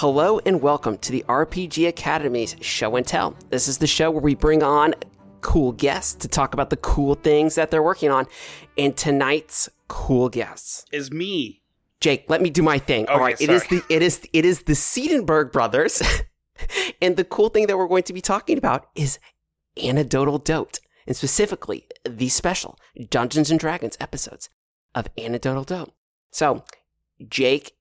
Hello and welcome to the RPG Academy's Show and Tell. This is the show where we bring on cool guests to talk about the cool things that they're working on. And tonight's cool guests is me. Jake, let me do my thing. Okay, All right, it is the it is it is the Siedenberg brothers. and the cool thing that we're going to be talking about is Anecdotal Dote, and specifically the special Dungeons and Dragons episodes of Anecdotal Dote. So, Jake,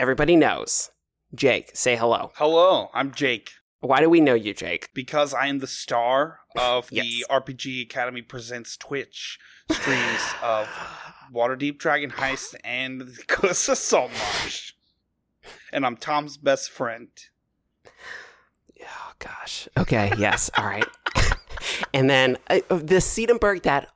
everybody knows. Jake, say hello. Hello, I'm Jake. Why do we know you, Jake? Because I am the star of the RPG Academy Presents Twitch streams of Waterdeep Dragon Heist and the Ghost of Saltmarsh. And I'm Tom's best friend. Oh gosh. Okay. Yes. All right. and then uh, the Siedenberg that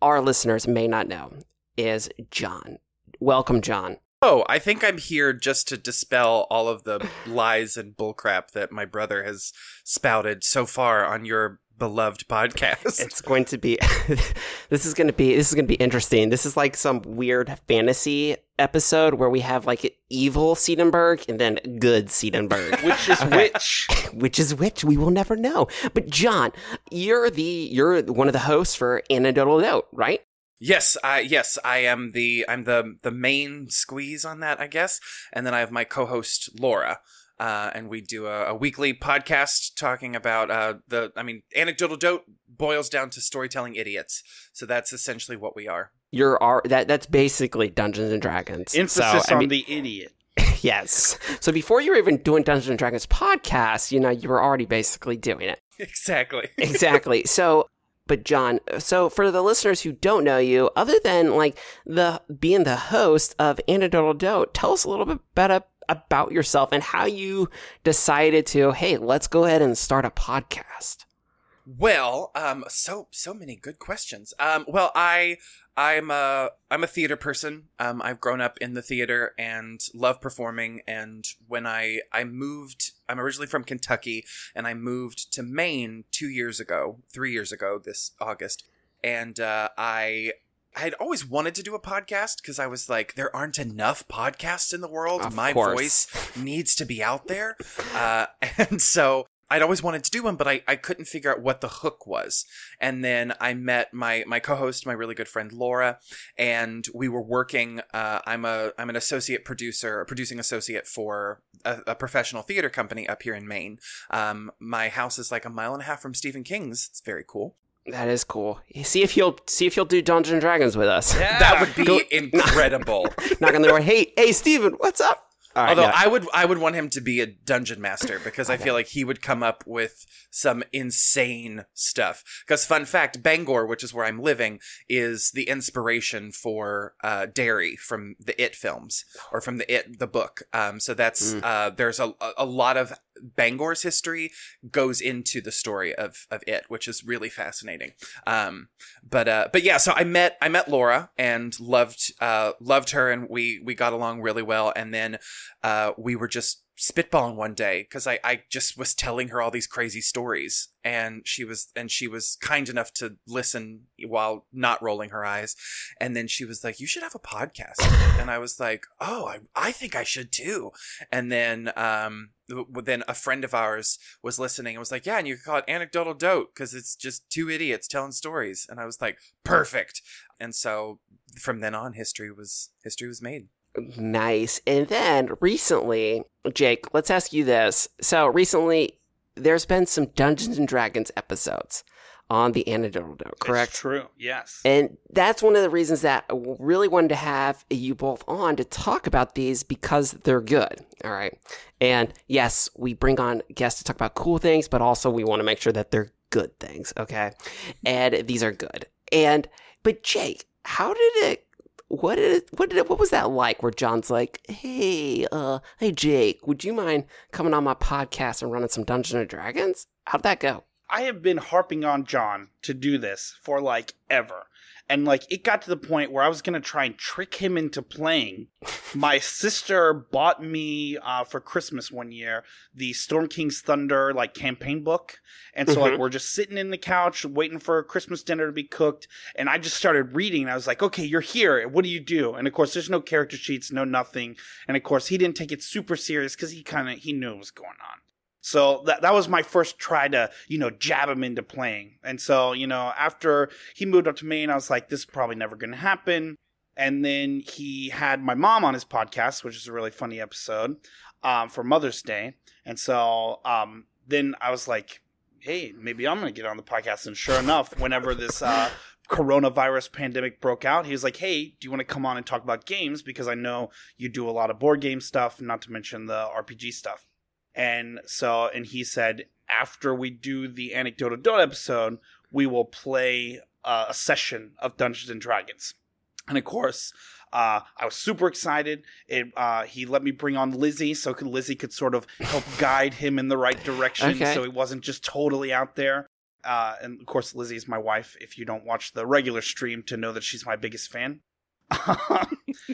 our listeners may not know is John. Welcome, John. Oh, I think I'm here just to dispel all of the lies and bullcrap that my brother has spouted so far on your beloved podcast. It's going to be. this is going to be. This is going to be interesting. This is like some weird fantasy episode where we have like evil Siedenberg and then good Siedenberg. Which is Okay. which? which is which we will never know. But John, you're the you're one of the hosts for Anecdotal Dote, right? Yes, I yes, I am the I'm the the main squeeze on that, I guess. And then I have my co-host Laura. Uh, and we do a, a weekly podcast talking about uh, the. I mean, anecdotal dote boils down to storytelling idiots. So that's essentially what we are. You're our, that that's basically Dungeons and Dragons. Emphasis So, I on mean, the idiot. yes. So before you were even doing Dungeons and Dragons podcast, you know, you were already basically doing it. Exactly. exactly. So, but John, so for the listeners who don't know you, other than like the being the host of Anecdotal Dote, tell us a little bit better about yourself and how you decided to, hey, let's go ahead and start a podcast. Well, um, so so many good questions. Um, well, I I'm a I'm a theater person. Um, I've grown up in the theater and love performing. And when I I moved, I'm originally from Kentucky, and I moved to Maine two years ago, three years ago this August, and uh, I. I had always wanted to do a podcast because I was like, there aren't enough podcasts in the world. Of My course. voice needs to be out there. Uh, and so I'd always wanted to do one, but I, I couldn't figure out what the hook was. And then I met my my co-host, my really good friend Laura, and we were working. Uh, I'm a I'm an associate producer, a producing associate for a, a professional theater company up here in Maine. Um, my house is like a mile and a half from Stephen King's. It's very cool. That is cool. See if you'll see if you'll do Dungeons and Dragons with us. Yeah. That would be Go- incredible. Knock on the door. Hey, hey, Stephen, what's up? Right, Although. I would I would want him to be a dungeon master because I feel like he would come up with some insane stuff. Because fun fact, Bangor, which is where I'm living, is the inspiration for uh, Derry from the It films or from the It the book. Um, so that's Mm. uh, there's a a lot of Bangor's history goes into the story of of It, which is really fascinating. Um, but uh, but yeah, so I met I met Laura and loved uh, loved her, and we we got along really well. And then uh, we were just spitballing one day because I, I just was telling her all these crazy stories and she was and she was kind enough to listen while not rolling her eyes and then she was like you should have a podcast. And i was like oh i, I think i should too. And then um then a friend of ours was listening and was like yeah and you could call it anecdotal dote because it's just two idiots telling stories. And i was like perfect. And so from then on history was history was made Nice. And then recently, Jake, let's ask you this. So recently, there's been some Dungeons and Dragons episodes on the Anecdotal Dote, correct? It's true. Yes. And that's one of the reasons that I really wanted to have you both on to talk about these because they're good. All right. And yes, we bring on guests to talk about cool things, but also we want to make sure that they're good things. Okay. And these are good. And, but Jake, how did it, what it, what did what was that like where John's like, hey, uh, hey, Jake, would you mind coming on my podcast and running some Dungeons and Dragons? How'd that go? I have been harping on John to do this for like ever. And like it got to the point where I was gonna try and trick him into playing. My sister bought me uh, for Christmas one year the Storm King's Thunder like campaign book, and so like Mhm. we're just sitting in the couch waiting for Christmas dinner to be cooked, and I just started reading. And I was like, okay, you're here. What do you do? And of course, there's no character sheets, no nothing. And of course, he didn't take it super serious because he kind of he knew what was going on. So that that was my first try to you know jab him into playing. And so you know after he moved up to Maine, I was like, this is probably never going to happen. And then he had my mom on his podcast, which is a really funny episode um, for Mother's Day. And so um, then I was like, hey, maybe I'm going to get on the podcast. And sure enough, whenever this uh, coronavirus pandemic broke out, he was like, hey, do you want to come on and talk about games? Because I know you do a lot of board game stuff, not to mention the RPG stuff. And so, and he said, after we do the Anecdotal Dote episode, we will play uh, a session of Dungeons and Dragons. And of course, uh, I was super excited. It, uh, he let me bring on Lizzie so could, Lizzie could sort of help guide him in the right direction Okay. so he wasn't just totally out there. Uh, and of course, Lizzie is my wife. If you don't watch the regular stream, to know that she's my biggest fan.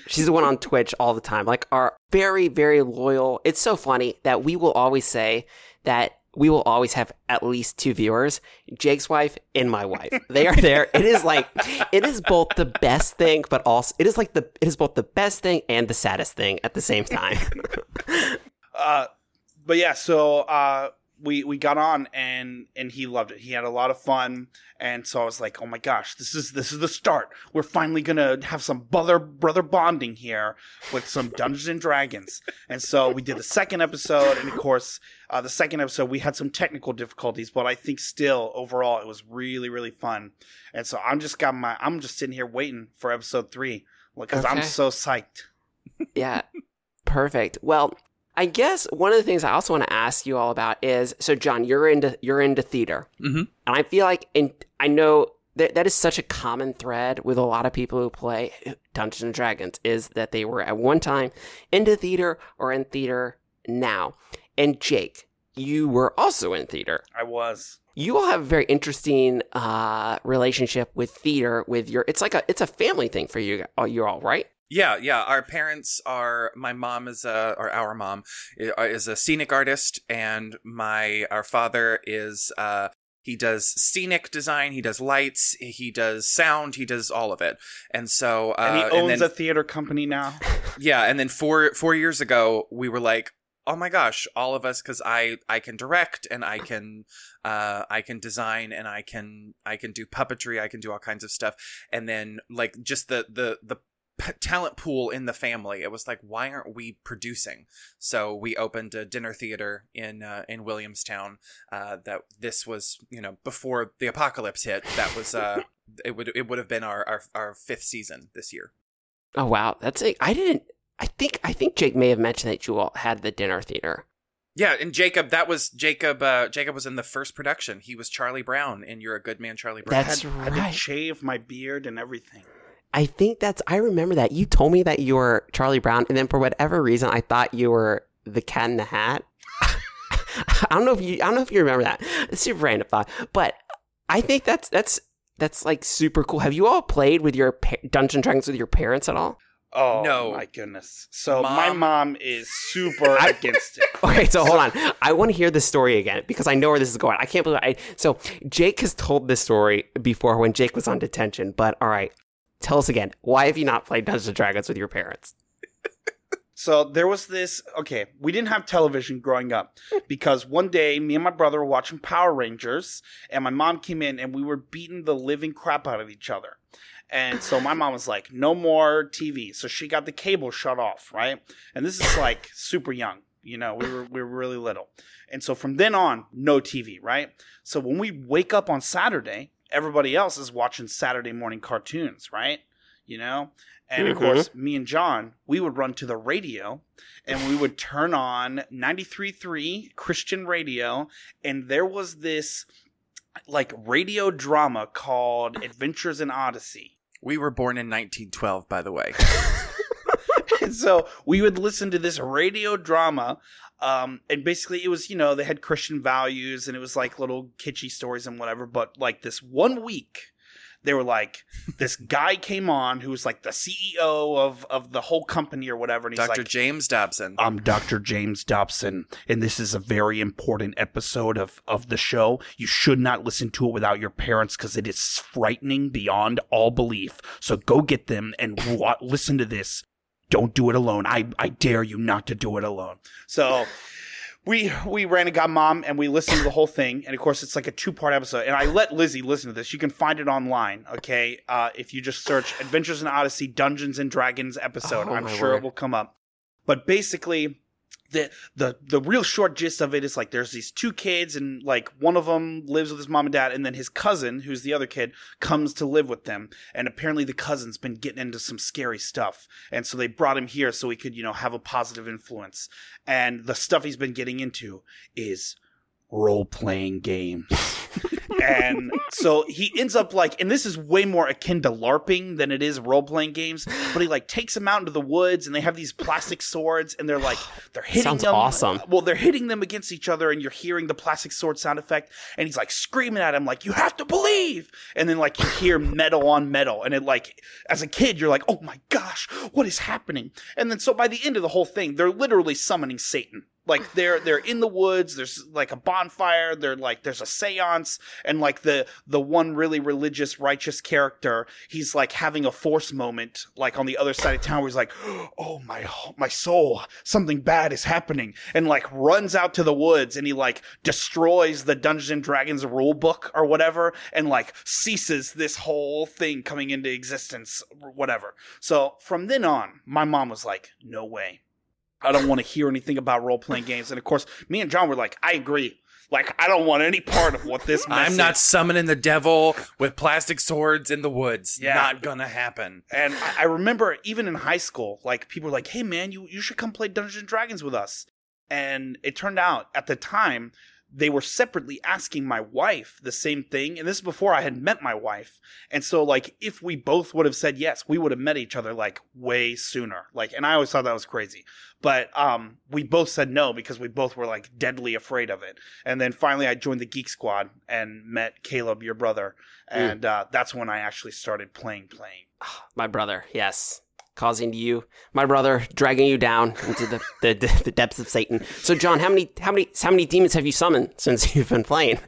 She's the one on Twitch all the time. Like our very, very loyal. It's so funny that we will always say that we will always have at least two viewers, Jake's wife and my wife. They are there. It is like it is both the best thing, but also it is like the it is both the best thing and the saddest thing at the same time. uh, but yeah, so uh, we we got on and and he loved it. He had a lot of fun, and so I was like, oh my gosh, this is this is the start. We're finally gonna have some brother brother bonding here with some Dungeons and Dragons. And so we did the second episode, and of course, uh, the second episode we had some technical difficulties, but I think still overall it was really really fun. And so I'm just got my I'm just sitting here waiting for episode three because I'm so psyched. yeah. Perfect. Well, I guess one of the things I also want to ask you all about is so John, you're into you're into theater. Mhm. And I feel like in I know that that is such a common thread with a lot of people who play Dungeons and Dragons is that they were at one time into theater or in theater now. And Jake, you were also in theater. I was. You all have a very interesting uh, relationship with theater. With your, it's like a, it's a family thing for you. You're all right. Yeah, yeah. Our parents are. My mom is a, or our mom is a scenic artist, and my our father is. uh he does scenic design. He does lights. He does sound. He does all of it. And so, uh, and he owns then, a theater company now. yeah. And then four four years ago, we were like, oh my gosh, all of us, because I I can direct and I can uh I can design and I can I can do puppetry. I can do all kinds of stuff. And then like just the the the p- talent pool in the family it was like why aren't we producing so we opened a dinner theater in uh, in williamstown uh, that this was you know before the apocalypse hit that was uh it would it would have been our, our our fifth season this year Oh wow, that's it. I didn't. I think I think Jake may have mentioned that you all had the dinner theater. yeah and jacob that was jacob uh jacob was in the first production he was charlie brown and you're a good man charlie brown That's I had, I right. had to shave my beard and everything. I think that's. I remember that you told me that you were Charlie Brown, and then for whatever reason, I thought you were the Cat in the Hat. I don't know if you. I don't know if you remember that. It's super random thought, but I think that's that's that's like super cool. Have you all played with your pa- Dungeon Dragons with your parents at all? Oh No. my goodness! So my Mom- mom is super against it. Okay, so hold on. I want to hear this story again because I know where this is going. I can't believe I. So Jake has told this story before when Jake was on detention, but all right, tell us again. Why have you not played Dungeons and Dragons with your parents? So there was this. Okay, we didn't have television growing up because one day me and my brother were watching Power Rangers, and my mom came in and we were beating the living crap out of each other. And so my mom was like, "No more TV." So she got the cable shut off, right? And this is like super young. You know, we were we were really little. And so from then on, no TV, right? So when we wake up on Saturday, everybody else is watching Saturday morning cartoons, right? You know? And of Mhm. course, me and John, we would run to the radio and we would turn on 93.3 Christian radio. And there was this like radio drama called Adventures in Odyssey. we were born in 1912 by the way and so we would listen to this radio drama. Um, and basically it was, you know, they had Christian values and it was like little kitschy stories and whatever. But like this one week, they were like, this guy came on who was like the CEO of, of the whole company or whatever. And he's Dr. like, James Dobson. I'm Dr. James Dobson, and this is a very important episode of, of the show. You should not listen to it without your parents because it is frightening beyond all belief. So go get them and wa- listen to this. Don't do it alone. I, I dare you not to do it alone. So we we ran and got mom and we listened to the whole thing and of course it's like a two part episode and i let lizzie listen to this you can find it online okay uh, if you just search adventures in odyssey dungeons and dragons episode Oh, i'm sure word. it will come up but basically the the the real short gist of it is like there's these two kids and like one of them lives with his mom and dad and then his cousin who's the other kid comes to live with them. And apparently the cousin's been getting into some scary stuff. And so they brought him here so he could you know have a positive influence. And the stuff he's been getting into is role playing games and so he ends up like and this is way more akin to larping than it is role playing games but he like takes them out into the woods and they have these plastic swords and they're like they're hitting Sounds them awesome. well they're hitting them against each other and you're hearing the plastic sword sound effect and he's like screaming at him like you have to believe! And then like you hear metal on metal and it like as a kid you're like oh my gosh what is happening? And then so by the end of the whole thing they're literally summoning satan like they're they're in the woods there's like a bonfire they're like there's a seance and like the the one really religious righteous character he's like having a force moment like on the other side of town where he's like oh my my soul something bad is happening and like runs out to the woods and he like destroys the dungeons and dragons rule book or whatever and like ceases this whole thing coming into existence whatever. So from then on my mom was like no way I don't want to hear anything about role playing games. And of course, me and John were like, I agree. Like, I don't want any part of what this. Mess I'm not is. summoning the devil with plastic swords in the woods. Yeah. Not gonna happen. And I, I remember even in high school, like people were like, "Hey, man, you you should come play Dungeons and Dragons with us." And it turned out at the time they were separately asking my wife the same thing, and this is before I had met my wife. And so, like, if we both would have said yes, we would have met each other like way sooner. Like, and I always thought that was crazy, but um, we both said no because we both were like deadly afraid of it. And then finally, I joined the Geek Squad and met Caleb, your brother, and uh, that's when I actually started playing playing. My brother, yes. Causing you, my brother, dragging you down into the, the, the depths of Satan. So, John, how many how many how many demons have you summoned since you've been playing?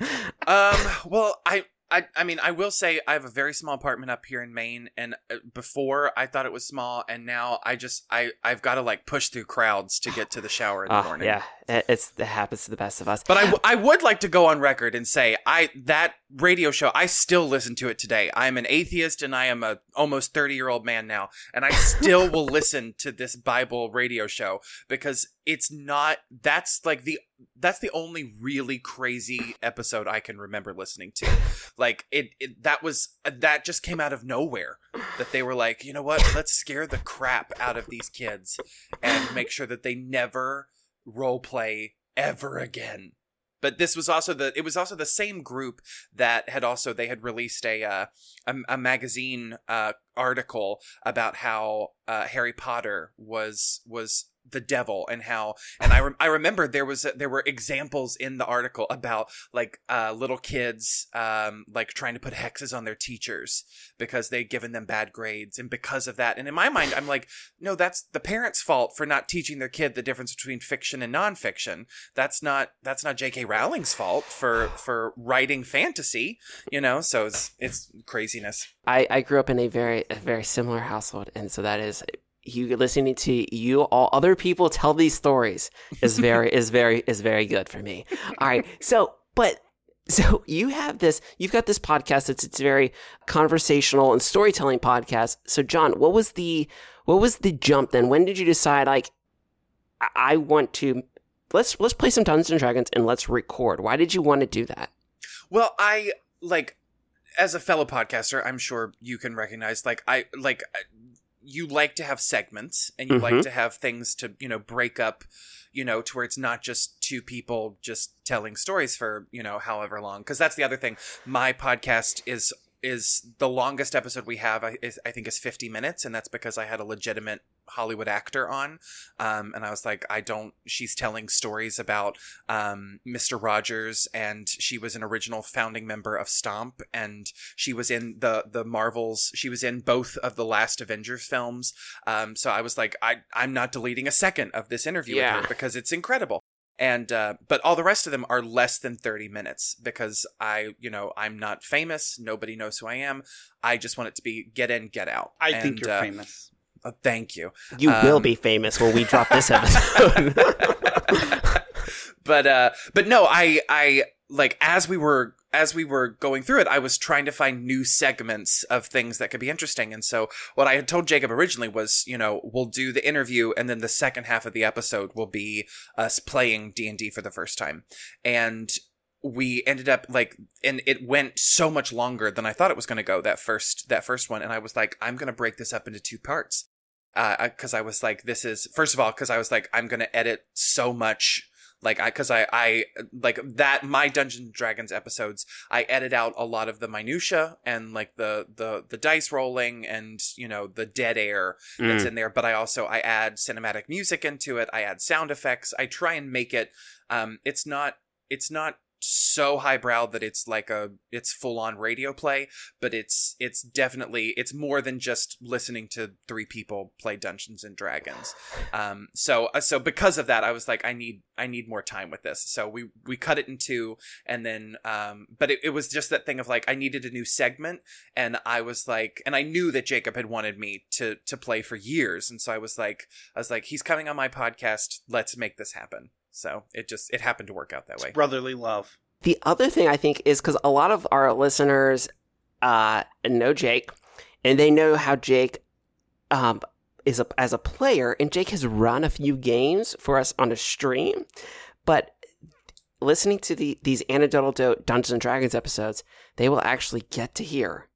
Um, well, I, I, I mean, I will say I have a very small apartment up here in Maine, and uh, before I thought it was small, and now I just, I, I've got to like push through crowds to get to the shower in the Ah, morning. yeah, it's it happens to the best of us. But I, w- I would like to go on record and say I that radio show I still listen to it today. I am an atheist and I am a almost 30 year old man now and I still will listen to this Bible radio show because it's not that's like the that's the only really crazy episode I can remember listening to. Like it, it that was that just came out of nowhere that they were like, "You know what? Let's scare the crap out of these kids and make sure that they never role play ever again." But this was also the it was also the same group that had also they had released a uh, a, a magazine uh, article about how uh, Harry Potter was was the devil and how and I rem- I remember there was there were examples in the article about like uh, little kids um, like trying to put hexes on their teachers because they'd given them bad grades and because of that. And in my mind I'm like no that's the parents' fault for not teaching their kid the difference between fiction and nonfiction. That's not that's not J.K. Rowling's fault for for writing fantasy you know? So it's it's craziness. I, I grew up in a very a very similar household, and so that is you listening to you all other people tell these stories is very is very is very good for me. All right, so but so you have this you've got this podcast it's it's very conversational and storytelling podcast. So John, what was the what was the jump then? When did you decide like I, I want to let's let's play some Dungeons and Dragons and let's record? Why did you want to do that? Well, I like as a fellow podcaster, I'm sure you can recognize like I like you like to have segments and you like Mhm. to have things to, you know, break up, you know, to where it's not just two people just telling stories for, you know, however long cuz that's the other thing. My podcast is is the longest episode we have I, is, I think is 50 minutes and that's because I had a legitimate Hollywood actor on. Um, and I was like, I don't, she's telling stories about um, Mr. Rogers, and she was an original founding member of Stomp, and she was in the, the Marvels, she was in both of the last Avengers films. Um, so I was like, I, I'm not deleting a second of this interview Yeah. with her because it's incredible. And, uh, but all the rest of them are less than 30 minutes because I, you know, I'm not famous. Nobody knows who I am. I just want it to be get in, get out. I think you're uh, famous. Uh, thank you. You will Um, be famous when we drop this episode. but uh but no i i like as we were as we were going through it i was trying to find new segments of things that could be interesting and so what i had told jacob originally was you know we'll do the interview and then the second half of the episode will be us playing d&d for the first time and we ended up like and it went so much longer than i thought it was going to go that first that first one and i was like i'm going to break this up into two parts because I was like, this is first of all because I was like, I'm gonna edit so much, like I because I I like that my Dungeons Dragons episodes, I edit out a lot of the minutia and like the the the dice rolling and you know the dead air that's Mm. in there, but I also I add cinematic music into it, I add sound effects, I try and make it, um, it's not it's not so highbrow that it's like a it's full on radio play but it's it's definitely it's more than just listening to three people play Dungeons and Dragons. Um, so uh, so because of that, I was like, I need I need more time with this. So we we cut it in two, and then um, but it, it was just that thing of like I needed a new segment, and I was like, and I knew that Jacob had wanted me to to play for years, and so I was like, I was like, he's coming on my podcast, let's make this happen. So it just it happened to work out that way. Brotherly love. The other thing I think is because a lot of our listeners uh, know Jake, and they know how Jake um, is a, as a player, and Jake has run a few games for us on a stream. But listening to the these anecdotal Do- Dungeons and Dragons episodes, they will actually get to hear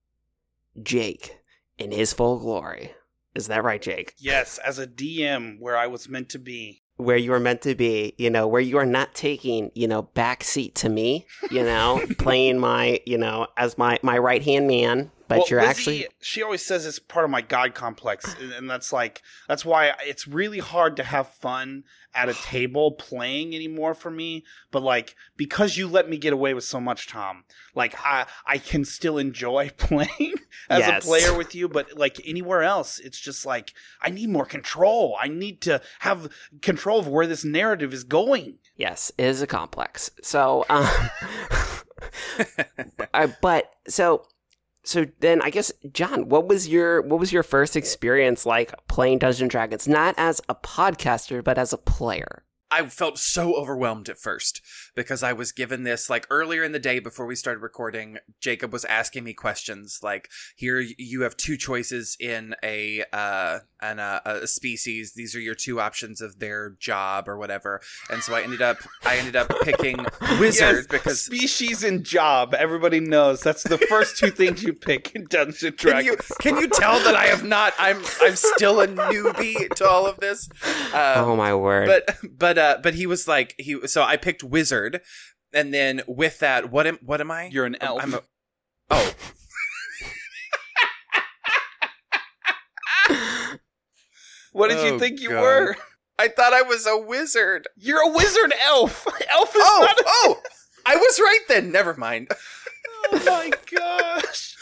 Jake in his full glory. Is that right, Jake? Yes, as a DM where I was meant to be. Where you are meant to be, you know, where you are not taking, you know, backseat to me, you know, playing my, you know, as my my right hand man, but Well, you're Lizzie, actually She always says it's part of my God complex, and, and that's like that's why it's really hard to have fun at a table playing anymore for me. But like because you let me get away with so much, Tom, like I I can still enjoy playing as Yes. a player with you. But like anywhere else, it's just like I need more control. I need to have control of where this narrative is going. yes, it is a complex. So, um, I, but so so then I guess John, what was your what was your first experience like playing Dungeons and Dragons? Not as a podcaster, but as a player. I felt so overwhelmed at first because I was given this like earlier in the day before we started recording. Jacob was asking me questions like, "Here you have two choices in a uh, an, uh, a species. These are your two options of their job or whatever." And so I ended up I ended up picking wizard Yes, because species and job, everybody knows that's the first two things you pick in Dungeons and Can you, Dragons. can you tell that I have not? I'm I'm still a newbie to all of this. Um, oh my word! but but uh but he was like he so I picked wizard and then with that what am what am I? You're an elf. I'm a, oh. what did Oh, you think you God. were? I thought I was a wizard. You're a wizard elf. Elf is Oh, not. A- oh. I was right then. Never mind. oh my gosh.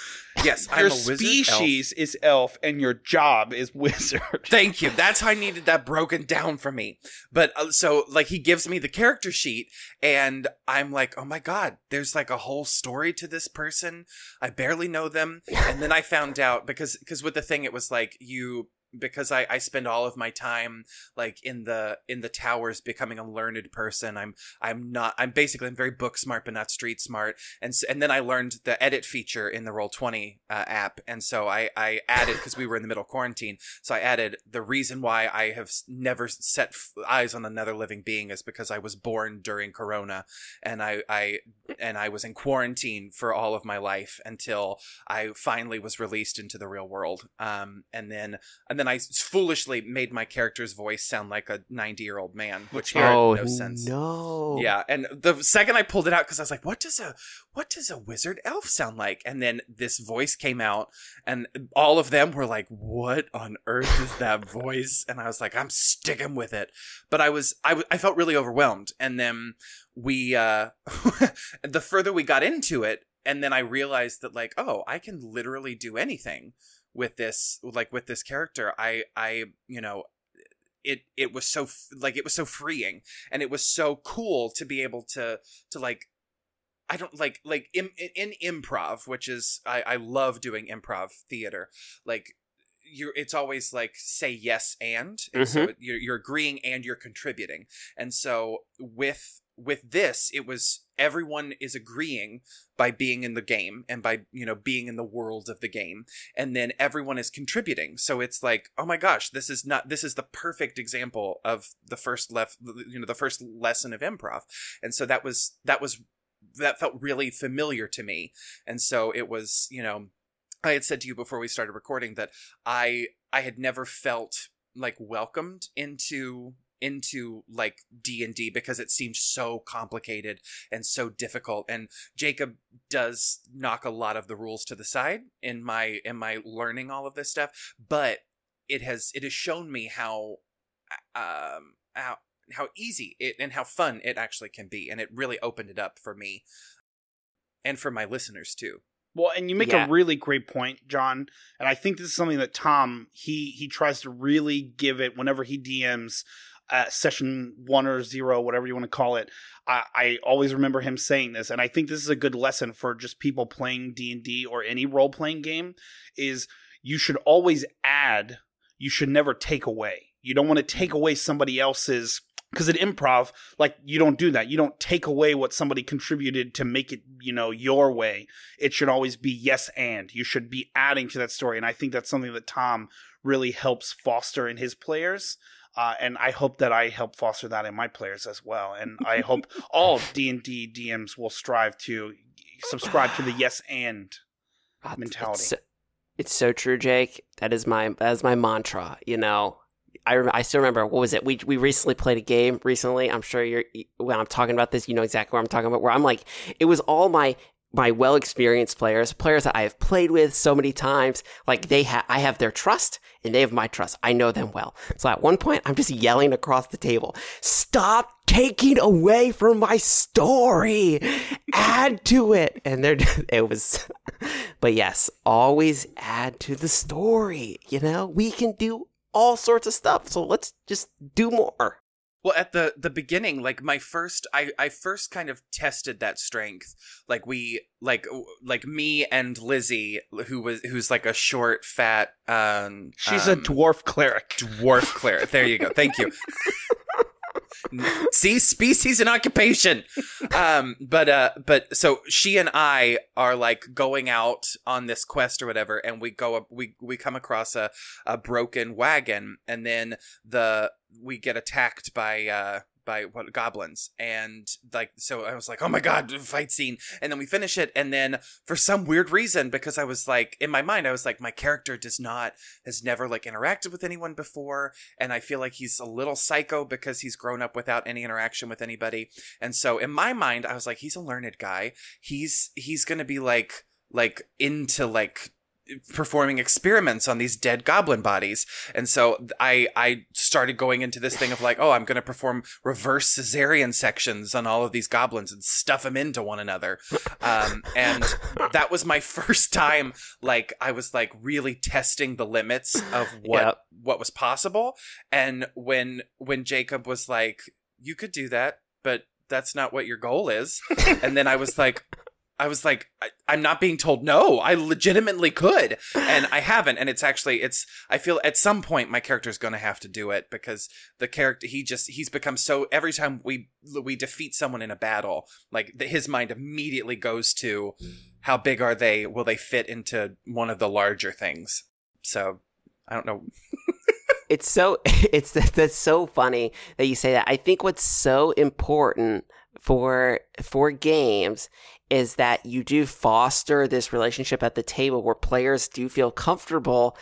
Yes, I'm your a wizard. elf. species is elf, and your job is wizard. Thank you. That's how I needed that broken down for me. But uh, so, like, he gives me the character sheet, and I'm like, oh my god, there's like a whole story to this person. I barely know them, and then I found out because because with the thing, it was like you because I, I spend all of my time like in the in the towers becoming a learned person. I'm i'm not i'm basically i'm very book smart but not street smart. And and then i learned the edit feature in the Roll20 uh, app. And so i i added because we were in the middle of quarantine so i added the reason why i have never set eyes on another living being is because i was born during corona. And i i and I was in quarantine for all of my life until I finally was released into the real world. Um, and then and then I foolishly made my character's voice sound like a ninety year old man, which made oh no sense. no! Yeah, and the second I pulled it out, because I was like, "What does a what does a wizard elf sound like?" And then this voice came out, and all of them were like, "What on earth is that voice?" And I was like, "I'm sticking with it," but I was I, w- I felt really overwhelmed, and then we uh the further we got into it, and then I realized that like, oh, I can literally do anything with this like with this character. I I you know it it was so f- like it was so freeing and it was so cool to be able to to like I don't like like in, in improv, which is I I love doing improv theater. Like you're it's always like say yes and, and so mm-hmm. you're you're agreeing and you're contributing. And so with with this it was everyone is agreeing by being in the game and by you know being in the world of the game and then everyone is contributing. So it's like oh my gosh this is not this is the perfect example of the first left you know the first lesson of improv. And so that was that was that felt really familiar to me. And so it was you know i had said to you before we started recording that i i had never felt like welcomed into into like D&D because it seemed so complicated and so difficult and Jacob does knock a lot of the rules to the side in my in my learning all of this stuff but it has it has shown me how um how how easy it and how fun it actually can be and it really opened it up for me and for my listeners too Well, and you make Yeah. a really great point, John. And I think this is something that Tom he he tries to really give it whenever he DMs uh, session one or zero, whatever you want to call it. I, I always remember him saying this, and I think this is a good lesson for just people playing D and D or any role playing game. Is you should always add. You should never take away. You don't want to take away somebody else's because at improv like you don't do that you don't take away what somebody contributed to make it you know your way it should always be yes and you should be adding to that story and i think that's something that tom really helps foster in his players uh, and i hope that i help foster that in my players as well and i hope all d&d dms will strive to subscribe to the yes and God, mentality. It's so, it's so true, Jake. That is my that is my mantra. You know, I rem- I still remember what was it? We we recently played a game recently. I'm sure you're when I'm talking about this, you know exactly what I'm talking about. Where I'm like, it was all my my well experienced players, players that I have played with so many times. Like they have, I have their trust and they have my trust. I know them well. So at one point, I'm just yelling across the table, "Stop taking away from my story! Add to it!" And they're it was, but yes, always add to the story. You know, we can do all sorts of stuff. So let's just do more. Well, at the the beginning, like my first, I I first kind of tested that strength. Like we, like like me and Lizzie, who was who's like a short, fat, um, she's a um, dwarf cleric dwarf cleric. There you go. Thank you. See, species and occupation. Um, but uh, but so she and I are like going out on this quest or whatever, and we go. We we come across a a broken wagon, and then the we get attacked by uh by what goblins. And like so i was like oh my god fight scene. And then we finish it and then for some weird reason because i was like in my mind i was like my character does not has never like interacted with anyone before and i feel like he's a little psycho because he's grown up without any interaction with anybody. And so in my mind i was like he's a learned guy. He's he's gonna be like like into like performing experiments on these dead goblin bodies. And so i i started going into this thing of like oh i'm going to perform reverse cesarean sections on all of these goblins and stuff them into one another. Um, and that was my first time like i was like really testing the limits of what Yep. what was possible. And when when jacob was like you could do that but that's not what your goal is. And then i was like I was like, I, I'm not being told no. I legitimately could, and I haven't. And it's actually, it's. I feel at some point my character's going to have to do it because the character he just he's become so. Every time we we defeat someone in a battle, like the, his mind immediately goes to how big are they? Will they fit into one of the larger things? So I don't know. it's so it's that's so funny that you say that. I think what's so important for for games is that you do foster this relationship at the table where players do feel comfortable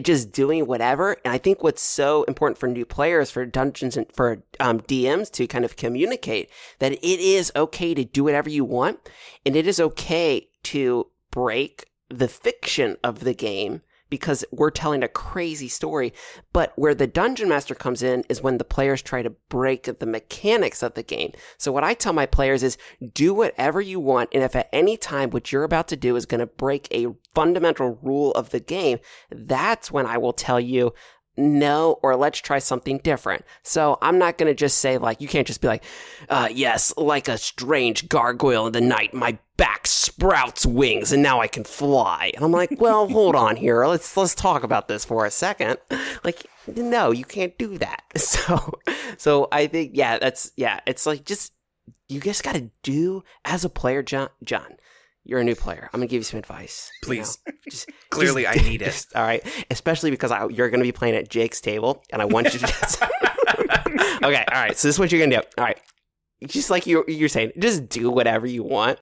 just doing whatever. And I think what's so important for new players, for dungeons and for um, DMs to kind of communicate that it is okay to do whatever you want, and it is okay to break the fiction of the game because we're telling a crazy story. But where the dungeon master comes in is when the players try to break the mechanics of the game. So what I tell my players is do whatever you want. And if at any time what you're about to do is going to break a fundamental rule of the game, that's when I will tell you, no, or let's try something different. So I'm not going to just say like, you can't just be like, uh, yes, like a strange gargoyle in the night, my back sprouts wings and now I can fly. And I'm like, well, hold on here. Let's, let's talk about this for a second. Like, no, you can't do that. So, so I think, yeah, that's, yeah, it's like just, you just got to do as a player, John, John, you're a new player. I'm gonna give you some advice. you Please. know? Just, Clearly, just- I need it. all right, especially because I, you're gonna be playing at Jake's table, and I want you to. Just... okay, all right. So this is what you're gonna do. All right, just like you you're saying, just do whatever you want,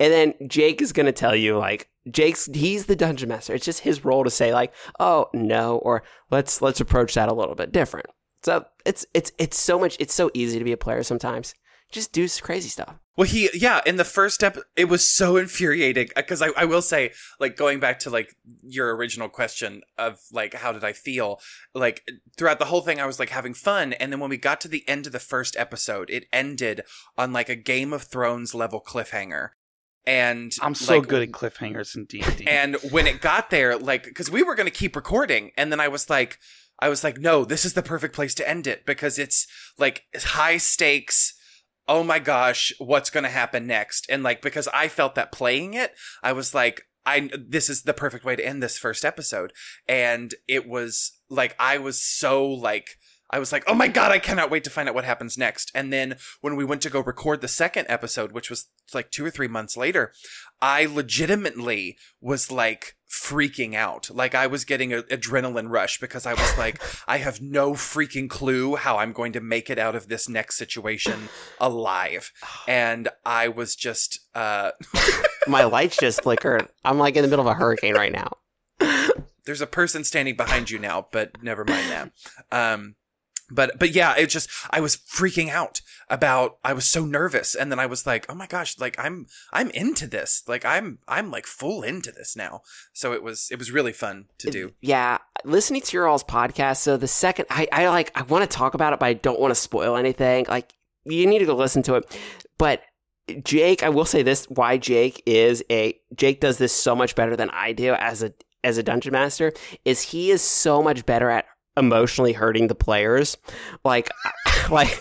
and then Jake is gonna tell you like Jake's he's the dungeon master. It's just his role to say like, oh no, or let's let's approach that a little bit different. So it's it's it's so much. It's so easy to be a player sometimes. Just do s- crazy stuff. Well, he, yeah, in the first step, it was so infuriating uh, because I, I will say, like, going back to like your original question of like, how did I feel? Like, throughout the whole thing, I was like having fun. And then when we got to the end of the first episode, it ended on like a Game of Thrones level cliffhanger. And I'm so like, good at cliffhangers in D and D. And when it got there, like, because we were going to keep recording, and then I was like, I was like, no, this is the perfect place to end it because it's like high stakes. Oh my gosh, what's going to happen next? And like, because I felt that playing it, I was like, I, this is the perfect way to end this first episode. And it was like, I was so like, I was like, oh my God, I cannot wait to find out what happens next. And then when we went to go record the second episode, which was like two or three months later, I legitimately was like freaking out. Like I was getting an adrenaline rush because I was like, I have no freaking clue how I'm going to make it out of this next situation alive. And I was just, uh, My lights just flickered. I'm like in the middle of a hurricane right now. there's a person standing behind you now, but never mind that. Um, but but yeah, it just I was freaking out about I was so nervous, and then I was like, oh my gosh, like I'm I'm into this, like I'm I'm like full into this now. So it was it was really fun to do. Yeah, listening to your all's podcast. So the second I, I like I want to talk about it, but I don't want to spoil anything. Like you need to go listen to it. But Jake, I will say this: why Jake is a Jake does this so much better than I do as a as a dungeon master is he is so much better at emotionally hurting the players. Like, like,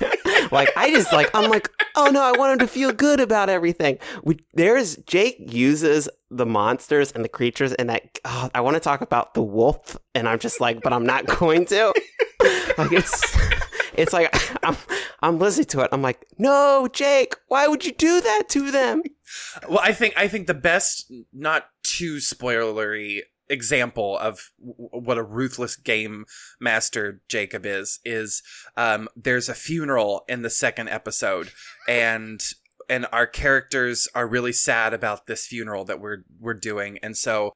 like I just like I'm like, oh no, I want him to feel good about everything. We, there's Jake uses the monsters and the creatures, and that oh, I want to talk about the wolf, and I'm just like, but I'm not going to. like it's. It's like I'm, I'm listening to it. I'm like, no, Jake, why would you do that to them? Well, I think I think the best, not too spoilery example of w- what a ruthless game master Jacob is is um, there's a funeral in the second episode, and and our characters are really sad about this funeral that we're we're doing, and so.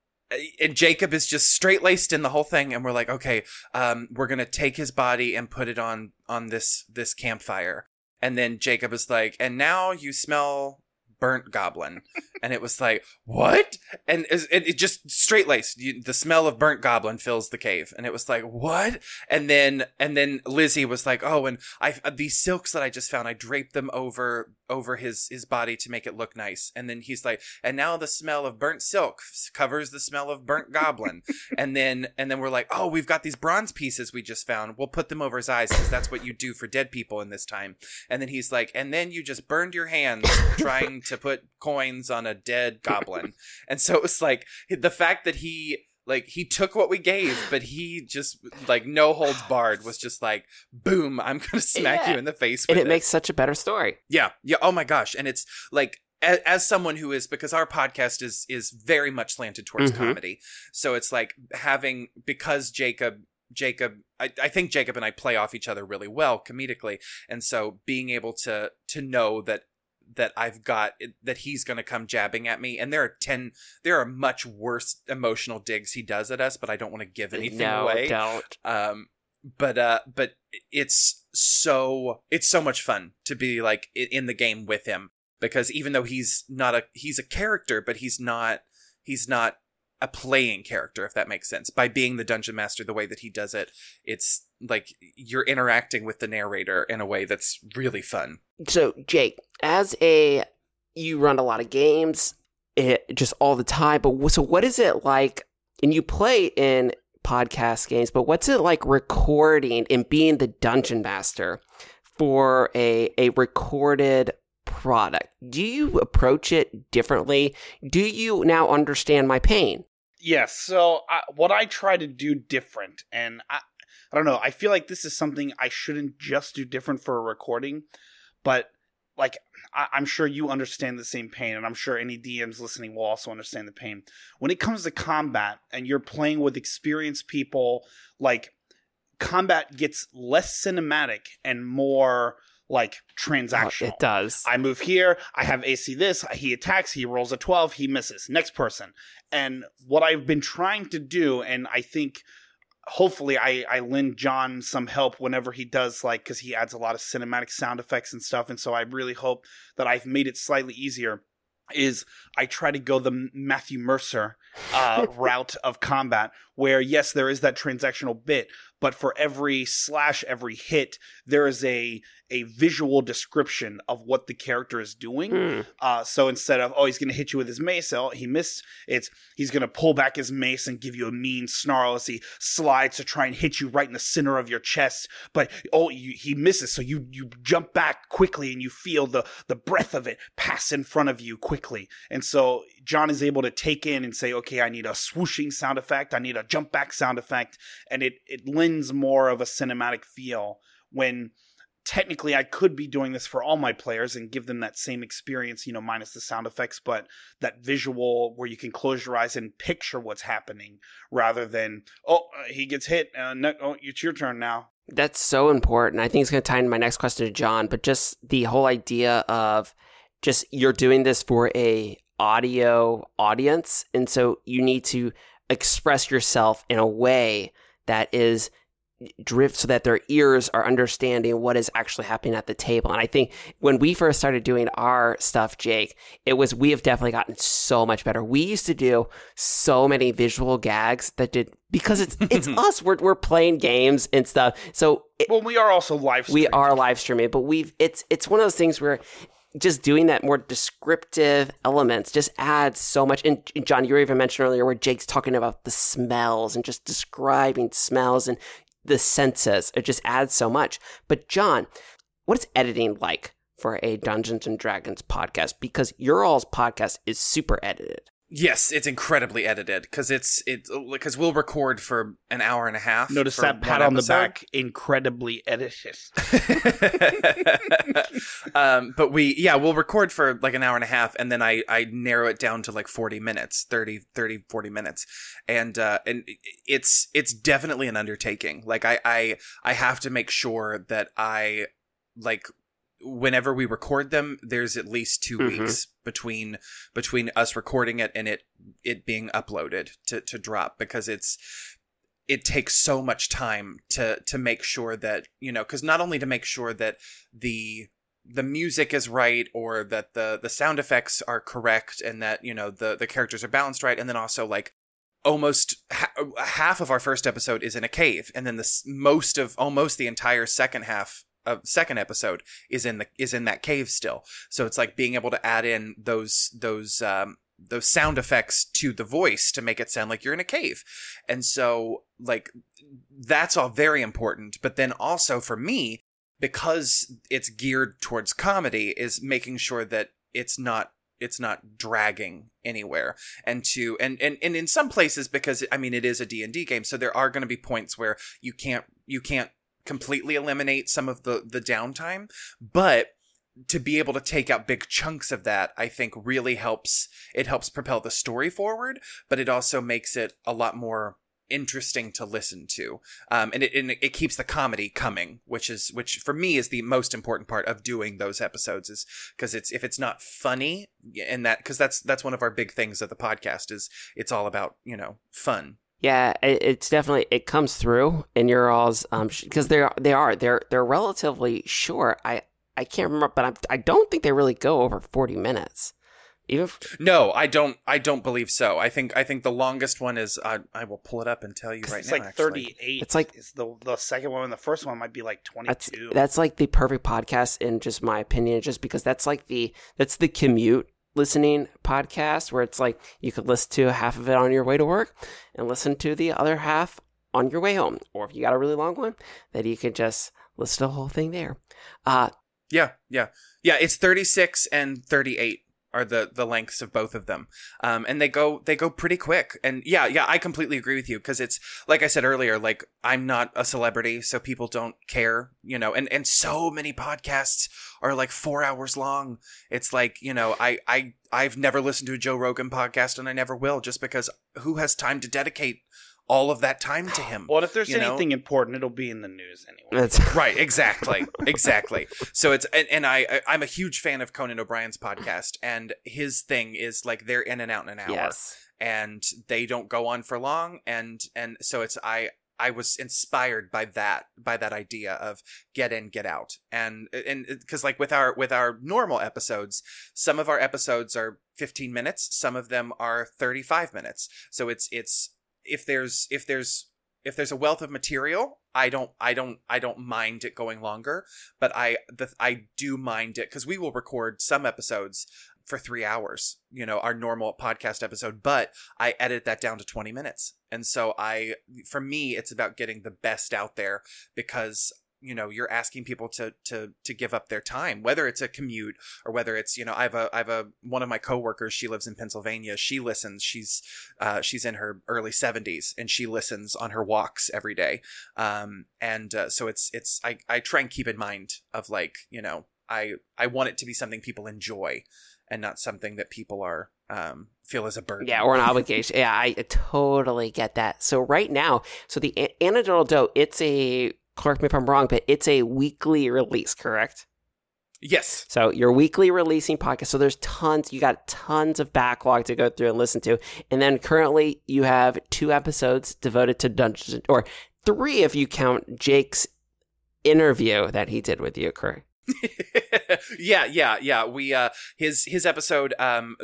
And Jacob is just straight laced in the whole thing, and we're like, okay, um, we're gonna take his body and put it on on this this campfire, and then Jacob is like, and now you smell burnt goblin. and it was like, what? And it, it just straight laced. The smell of burnt goblin fills the cave. And it was like, what? And then, and then Lizzie was like, oh, and I, these silks that I just found, I draped them over, over his, his body to make it look nice. And then he's like, and now the smell of burnt silk covers the smell of burnt goblin. and then, and then we're like, oh, we've got these bronze pieces we just found. We'll put them over his eyes because that's what you do for dead people in this time. And then he's like, and then you just burned your hands trying to put coins on a dead goblin. and so it was like the fact that he like he took what we gave, but he just like no holds barred was just like boom, I'm gonna smack Yeah. you in the face with And it makes such a better story. yeah, yeah. Oh my gosh, and it's like as, as someone who is because our podcast is is very much slanted towards Mhm. comedy, so it's like having because Jacob. Jacob, I, I think Jacob and I play off each other really well comedically, and so being able to to know that that I've got that he's going to come jabbing at me. And there are ten, there are much worse emotional digs he does at us, but I don't want to give anything no, away. don't. Um, but uh, but it's so it's so much fun to be like in the game with him because even though he's not a he's a character, but he's not he's not a playing character if that makes sense. By being the dungeon master the way that he does it, it's like you're interacting with the narrator in a way that's really fun. So, Jake, as a you run a lot of games, it, just all the time. But so, what is it like? And you play in podcast games, but what's it like recording and being the dungeon master for a a recorded product? Do you approach it differently? Do you now understand my pain? Yes. So I, what I try to do different, and I, I don't know. I feel like this is something I shouldn't just do different for a recording, but like I, I'm sure you understand the same pain, and I'm sure any DMs listening will also understand the pain when it comes to combat, and you're playing with experienced people. Like combat gets less cinematic and more like transactional. It does. I move here. I have AC this. He attacks. He rolls a 12. He misses. Next person. And what I've been trying to do, and I think hopefully I, I lend John some help whenever he does, like, because he adds a lot of cinematic sound effects and stuff. And so I really hope that I've made it slightly easier. Is I try to go the Matthew Mercer uh, route of combat, where yes, there is that transactional bit, but for every slash, every hit, there is a a visual description of what the character is doing. Hmm. Uh, so instead of oh he's going to hit you with his mace, oh he missed. It's he's going to pull back his mace and give you a mean snarl as he slides to try and hit you right in the center of your chest. But oh you, he misses, so you you jump back quickly and you feel the the breath of it pass in front of you quickly. And so John is able to take in and say, okay, I need a swooshing sound effect, I need a jump back sound effect, and it it lends more of a cinematic feel when technically I could be doing this for all my players and give them that same experience, you know, minus the sound effects, but that visual where you can close your eyes and picture what's happening rather than, oh, uh, he gets hit. Uh, no, oh, it's your turn now. That's so important. I think it's going to tie into my next question to John, but just the whole idea of just you're doing this for a audio audience, and so you need to express yourself in a way that is drift so that their ears are understanding what is actually happening at the table. And I think when we first started doing our stuff, Jake, it was we have definitely gotten so much better. We used to do so many visual gags that did because it's it's us. We're we're playing games and stuff. So it, Well, we are also live. Streaming. we are live streaming, but we've it's it's one of those things where just doing that more descriptive elements just adds so much. And John, you were even mentioned earlier where Jake's talking about the smells and just describing smells and the senses. It just adds so much. But John, what is editing like for a Dungeons and Dragons podcast? Because your all's podcast is super edited. Yes, it's incredibly edited because it's it because we'll record for an hour and a half. Notice that pat on the back, incredibly edited. um, but we, yeah, we'll record for like an hour and a half and then I, I narrow it down to like 40 minutes, 30, 30, 40 minutes. And, uh, and it's, it's definitely an undertaking. Like I, I, I have to make sure that I like, whenever we record them, there's at least 2 Mhm. weeks between, between us recording it and it, it being uploaded to, to drop because it's, it takes so much time to to make sure that you know because not only to make sure that the the music is right or that the the sound effects are correct and that you know the the characters are balanced right and then also like almost ha- half of our first episode is in a cave and then the most of almost the entire second half of second episode is in the is in that cave still. So it's like being able to add in those those um those sound effects to the voice to make it sound like you're in a cave. And so like that's all very important but then also for me because it's geared towards comedy is making sure that it's not it's not dragging anywhere. And to and and, and in some places because i mean it is a d&d game so there are going to be points where you can't you can't completely eliminate some of the the downtime but to be able to take out big chunks of that i think really helps it helps propel the story forward but it also makes it a lot more interesting to listen to. Um and it, and it keeps the comedy coming which is which for me is the most important part of doing those episodes is because it's if it's not funny and that because that's that's one of our big things of the podcast is it's all about you know fun Yeah, it, it's definitely it comes through in your all's um because they're they are they're they're relatively short. I I can't remember, but I'm, I don't think they really go over forty minutes. Even f- no i don't i don't believe so i think i think the longest one is i i will pull it up and tell you right it's now like actually. 38. It's like- is the the second one and the first one might be like that's 22. that's like the perfect podcast in just my opinion, just because that's like the that's the commute listening podcast where it's like you could listen to half of it on your way to work and listen to the other half on your way home, or if you got a really long one, that you could just listen to the whole thing there. Uh, Yeah, yeah, yeah. It's thirty six and thirty eight are the the lengths of both of them, um, and they go they go pretty quick. And yeah, yeah, I completely agree with you because it's like I said earlier. Like I'm not a celebrity, so people don't care, you know. And and so many podcasts are like four hours long. It's like you know, I I I've never listened to a Joe Rogan podcast, and I never will, just because who has time to dedicate all of that time to him? well, if there's you know? anything important, it'll be in the news anyway. that's right exactly exactly so it's and, and I, I i'm a huge fan of conan o'brien's podcast and his thing is like they're in and out in an hour yes. and they don't go on for long and and so it's i i was inspired by that by that idea of get in get out and and uh, because like with our with our normal episodes some of our episodes are 15 minutes some of them are 35 minutes so it's it's if there's if there's if there's a wealth of material i don't i don't i don't mind it going longer but i the i do mind it because we will record some episodes for three hours you know our normal podcast episode but i edit that down to 20 minutes. And so i for me it's about getting the best out there because you know you're asking people to to to give up their time whether it's a commute or whether it's you know i have a i have a one of my coworkers she lives in pennsylvania she listens she's uh she's in her early 70s and she listens on her walks every day um and uh, so it's it's i i try and keep in mind of like you know i i want it to be something people enjoy and not something that people are um feel as a burden Yeah, or an obligation. yeah, I totally get that. So right now, so the anecdotal dote, it's a correct me if I'm wrong, but it's a weekly release, correct? yes So you're weekly releasing podcasts. So there's tons. You got tons of backlog to go through and listen to. And then currently you have two episodes devoted to Dungeons or three if you count Jake's interview that he did with you, correct? yeah, yeah, yeah. We uh his his episode um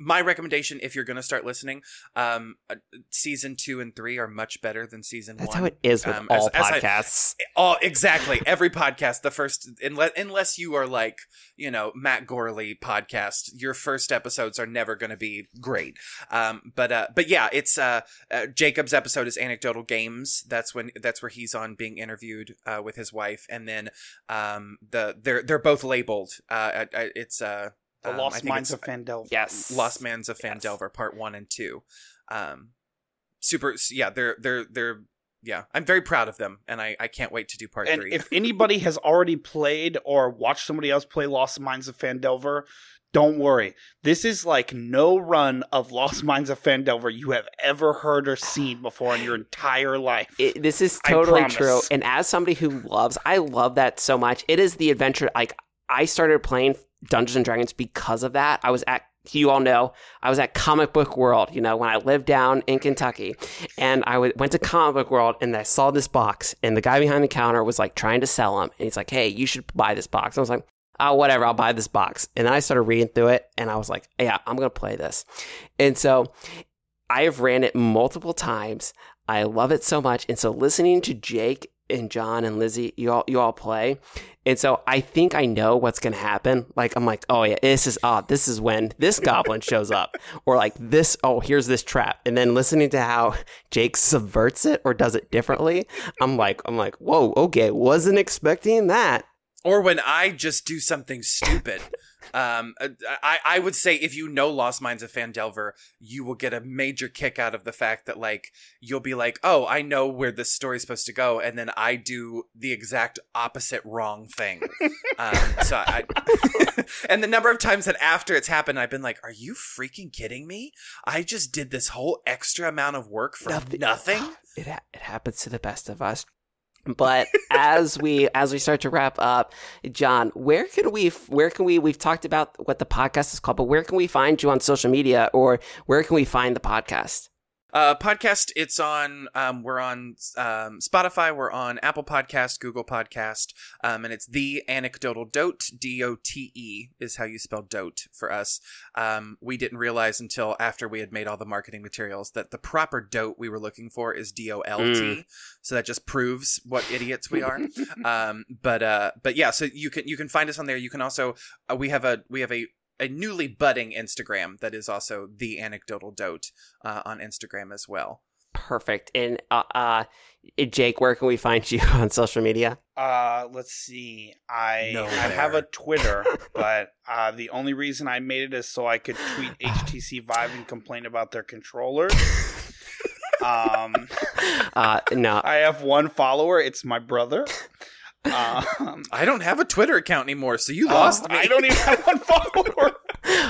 my recommendation if you're going to start listening um uh, season 2 and 3 are much better than season That's 1. how it is with Um, all as- as I- podcasts. Oh, exactly. Every podcast, the first, unless, unless you are like, you know, Matt Gourley podcast, your first episodes are never going to be great. Um, but, uh, but yeah, it's, uh, uh, Jacob's episode is anecdotal games. That's when, that's where he's on being interviewed, uh, with his wife. And then, um, the, they're, they're both labeled. Uh, uh, it's, uh, The um, Lost Mines of Phandelver. yes. Lost Mines of Yes. Phandelver, part one and two. Um, super, yeah, they're, they're, they're, yeah, I'm very proud of them, and I, I can't wait to do part And three. if anybody has already played or watched somebody else play Lost Mines of Phandelver, don't worry. This is like no run of Lost Mines of Phandelver you have ever heard or seen before in your entire life. It, this is totally true. And as somebody who loves, I love that so much. It is the adventure. Like I started playing Dungeons and Dragons because of that. I was at, you all know, I was at Comic Book World. You know, when I lived down in Kentucky, and I w- went to Comic Book World, and I saw this box, and the guy behind the counter was like trying to sell them, and he's like, "Hey, you should buy this box." I was like. Oh, whatever, I'll buy this box. And then I started reading through it and I was like, yeah, I'm going to play this. And so I have ran it multiple times. I love it so much. And so listening to Jake and John and Lizzie, you all you all play. And so I think I know what's gonna happen. Like I'm like, oh yeah, this is oh, this is when this goblin shows up. Or like this, oh, here's this trap. And then listening to how Jake subverts it or does it differently, I'm like, I'm like, whoa, okay, wasn't expecting that. Or when I just do something stupid. Um, uh, I, I would say if you know Lost Mines of Phandelver, you will get a major kick out of the fact that like you'll be like, oh, I know where this story's supposed to go, and then I do the exact opposite wrong thing. um, so I, and the number of times that after it's happened, I've been like, are you freaking kidding me? I just did this whole extra amount of work for Nothing. nothing? It ha- it happens to the best of us. But as we as we start to wrap up, John, where can we where can we we've talked about what the podcast is called, but where can we find you on social media or where can we find the podcast? Uh, podcast. It's on. Um, we're on um, Spotify. We're on Apple Podcast, Google Podcast, um, and it's the anecdotal dote. D O T E is how you spell dote for us. Um, we didn't realize until after we had made all the marketing materials that the proper dote we were looking for is D O L T. Mm. So that just proves what idiots we are. um, but uh, but yeah. So you can you can find us on there. You can also uh, we have a we have a a newly budding Instagram that is also the anecdotal dote uh, on Instagram as well. Perfect. And uh, uh Jake, where can we find you on social media? Uh, let's see. I No I have a Twitter, but uh, the only reason I made it is so I could tweet HTC Vive and complain about their controllers. um, Uh no. I have one follower. It's my brother. Um, I don't have a Twitter account anymore, so you lost me. I don't even have one follower.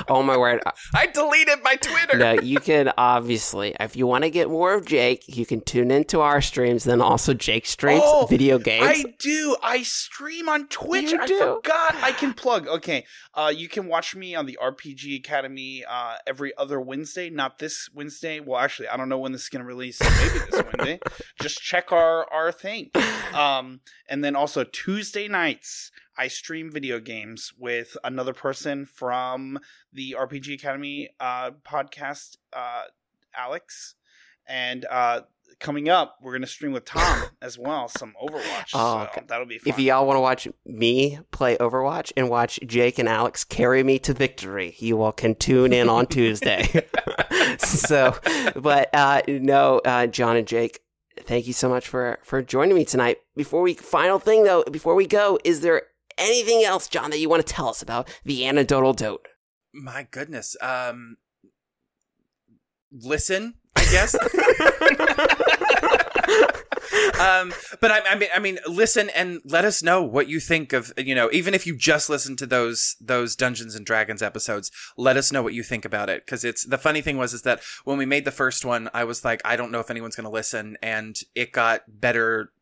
Oh my word. I deleted my Twitter. No, you can obviously, if you want to get more of Jake, you can tune into our streams, then also Jake streams Oh, video games. I do. I stream on Twitch. You I do. forgot. I can plug. Okay. Uh, you can watch me on the RPG Academy uh, every other Wednesday. Not this Wednesday. Well, actually, I don't know when this is going to release. So maybe this Wednesday. Just check our our thing. Um, and then also Tuesday nights. I stream video games with another person from the RPG Academy uh, podcast, uh, Alex. And uh, coming up, we're going to stream with Tom as well, some Overwatch. Oh, so that'll be fun. If y'all want to watch me play Overwatch and watch Jake and Alex carry me to victory, you all can tune in on Tuesday. so, but uh, no, uh, John and Jake, thank you so much for for joining me tonight. Before we final thing though, before we go, is there anything else, John, that you want to tell us about the anecdotal dote? My goodness. Um, listen, I guess. um, but I, I mean, I mean, listen and let us know what you think of. You know, even if you just listen to those those Dungeons and Dragons episodes, let us know what you think about it. Because it's the funny thing was is that when we made the first one, I was like, I don't know if anyone's going to listen, and it got better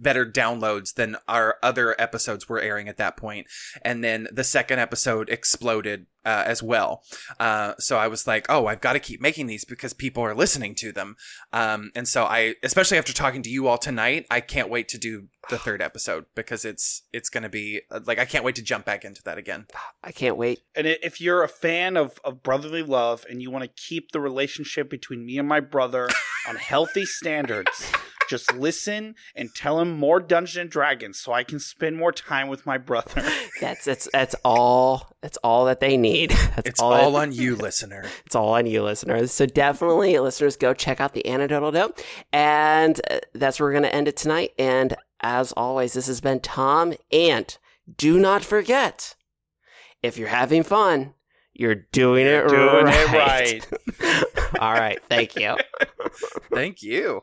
better downloads than our other episodes were airing at that point. And then the second episode exploded uh, as well. Uh, so i was like oh i've got to keep making these because people are listening to them. Um, and so i especially after talking to you all tonight i can't wait to do the third episode because it's it's going to be uh, like i can't wait to jump back into that again. I can't wait. and if you're a fan of, of brotherly love and you want to keep the relationship between me and my brother on healthy standards, just listen and tell him more Dungeons and Dragons so I can spend more time with my brother. That's that's that's all. That's all that they need. That's it's all. all, that- on you listener It's all on you, listeners. So definitely, listeners, go check out the anecdotal dote. And uh, that's where we're going to end it tonight. And as always, this has been Tom. And do not forget, if you're having fun, you're doing it Doing right. it right. all right. Thank you. thank you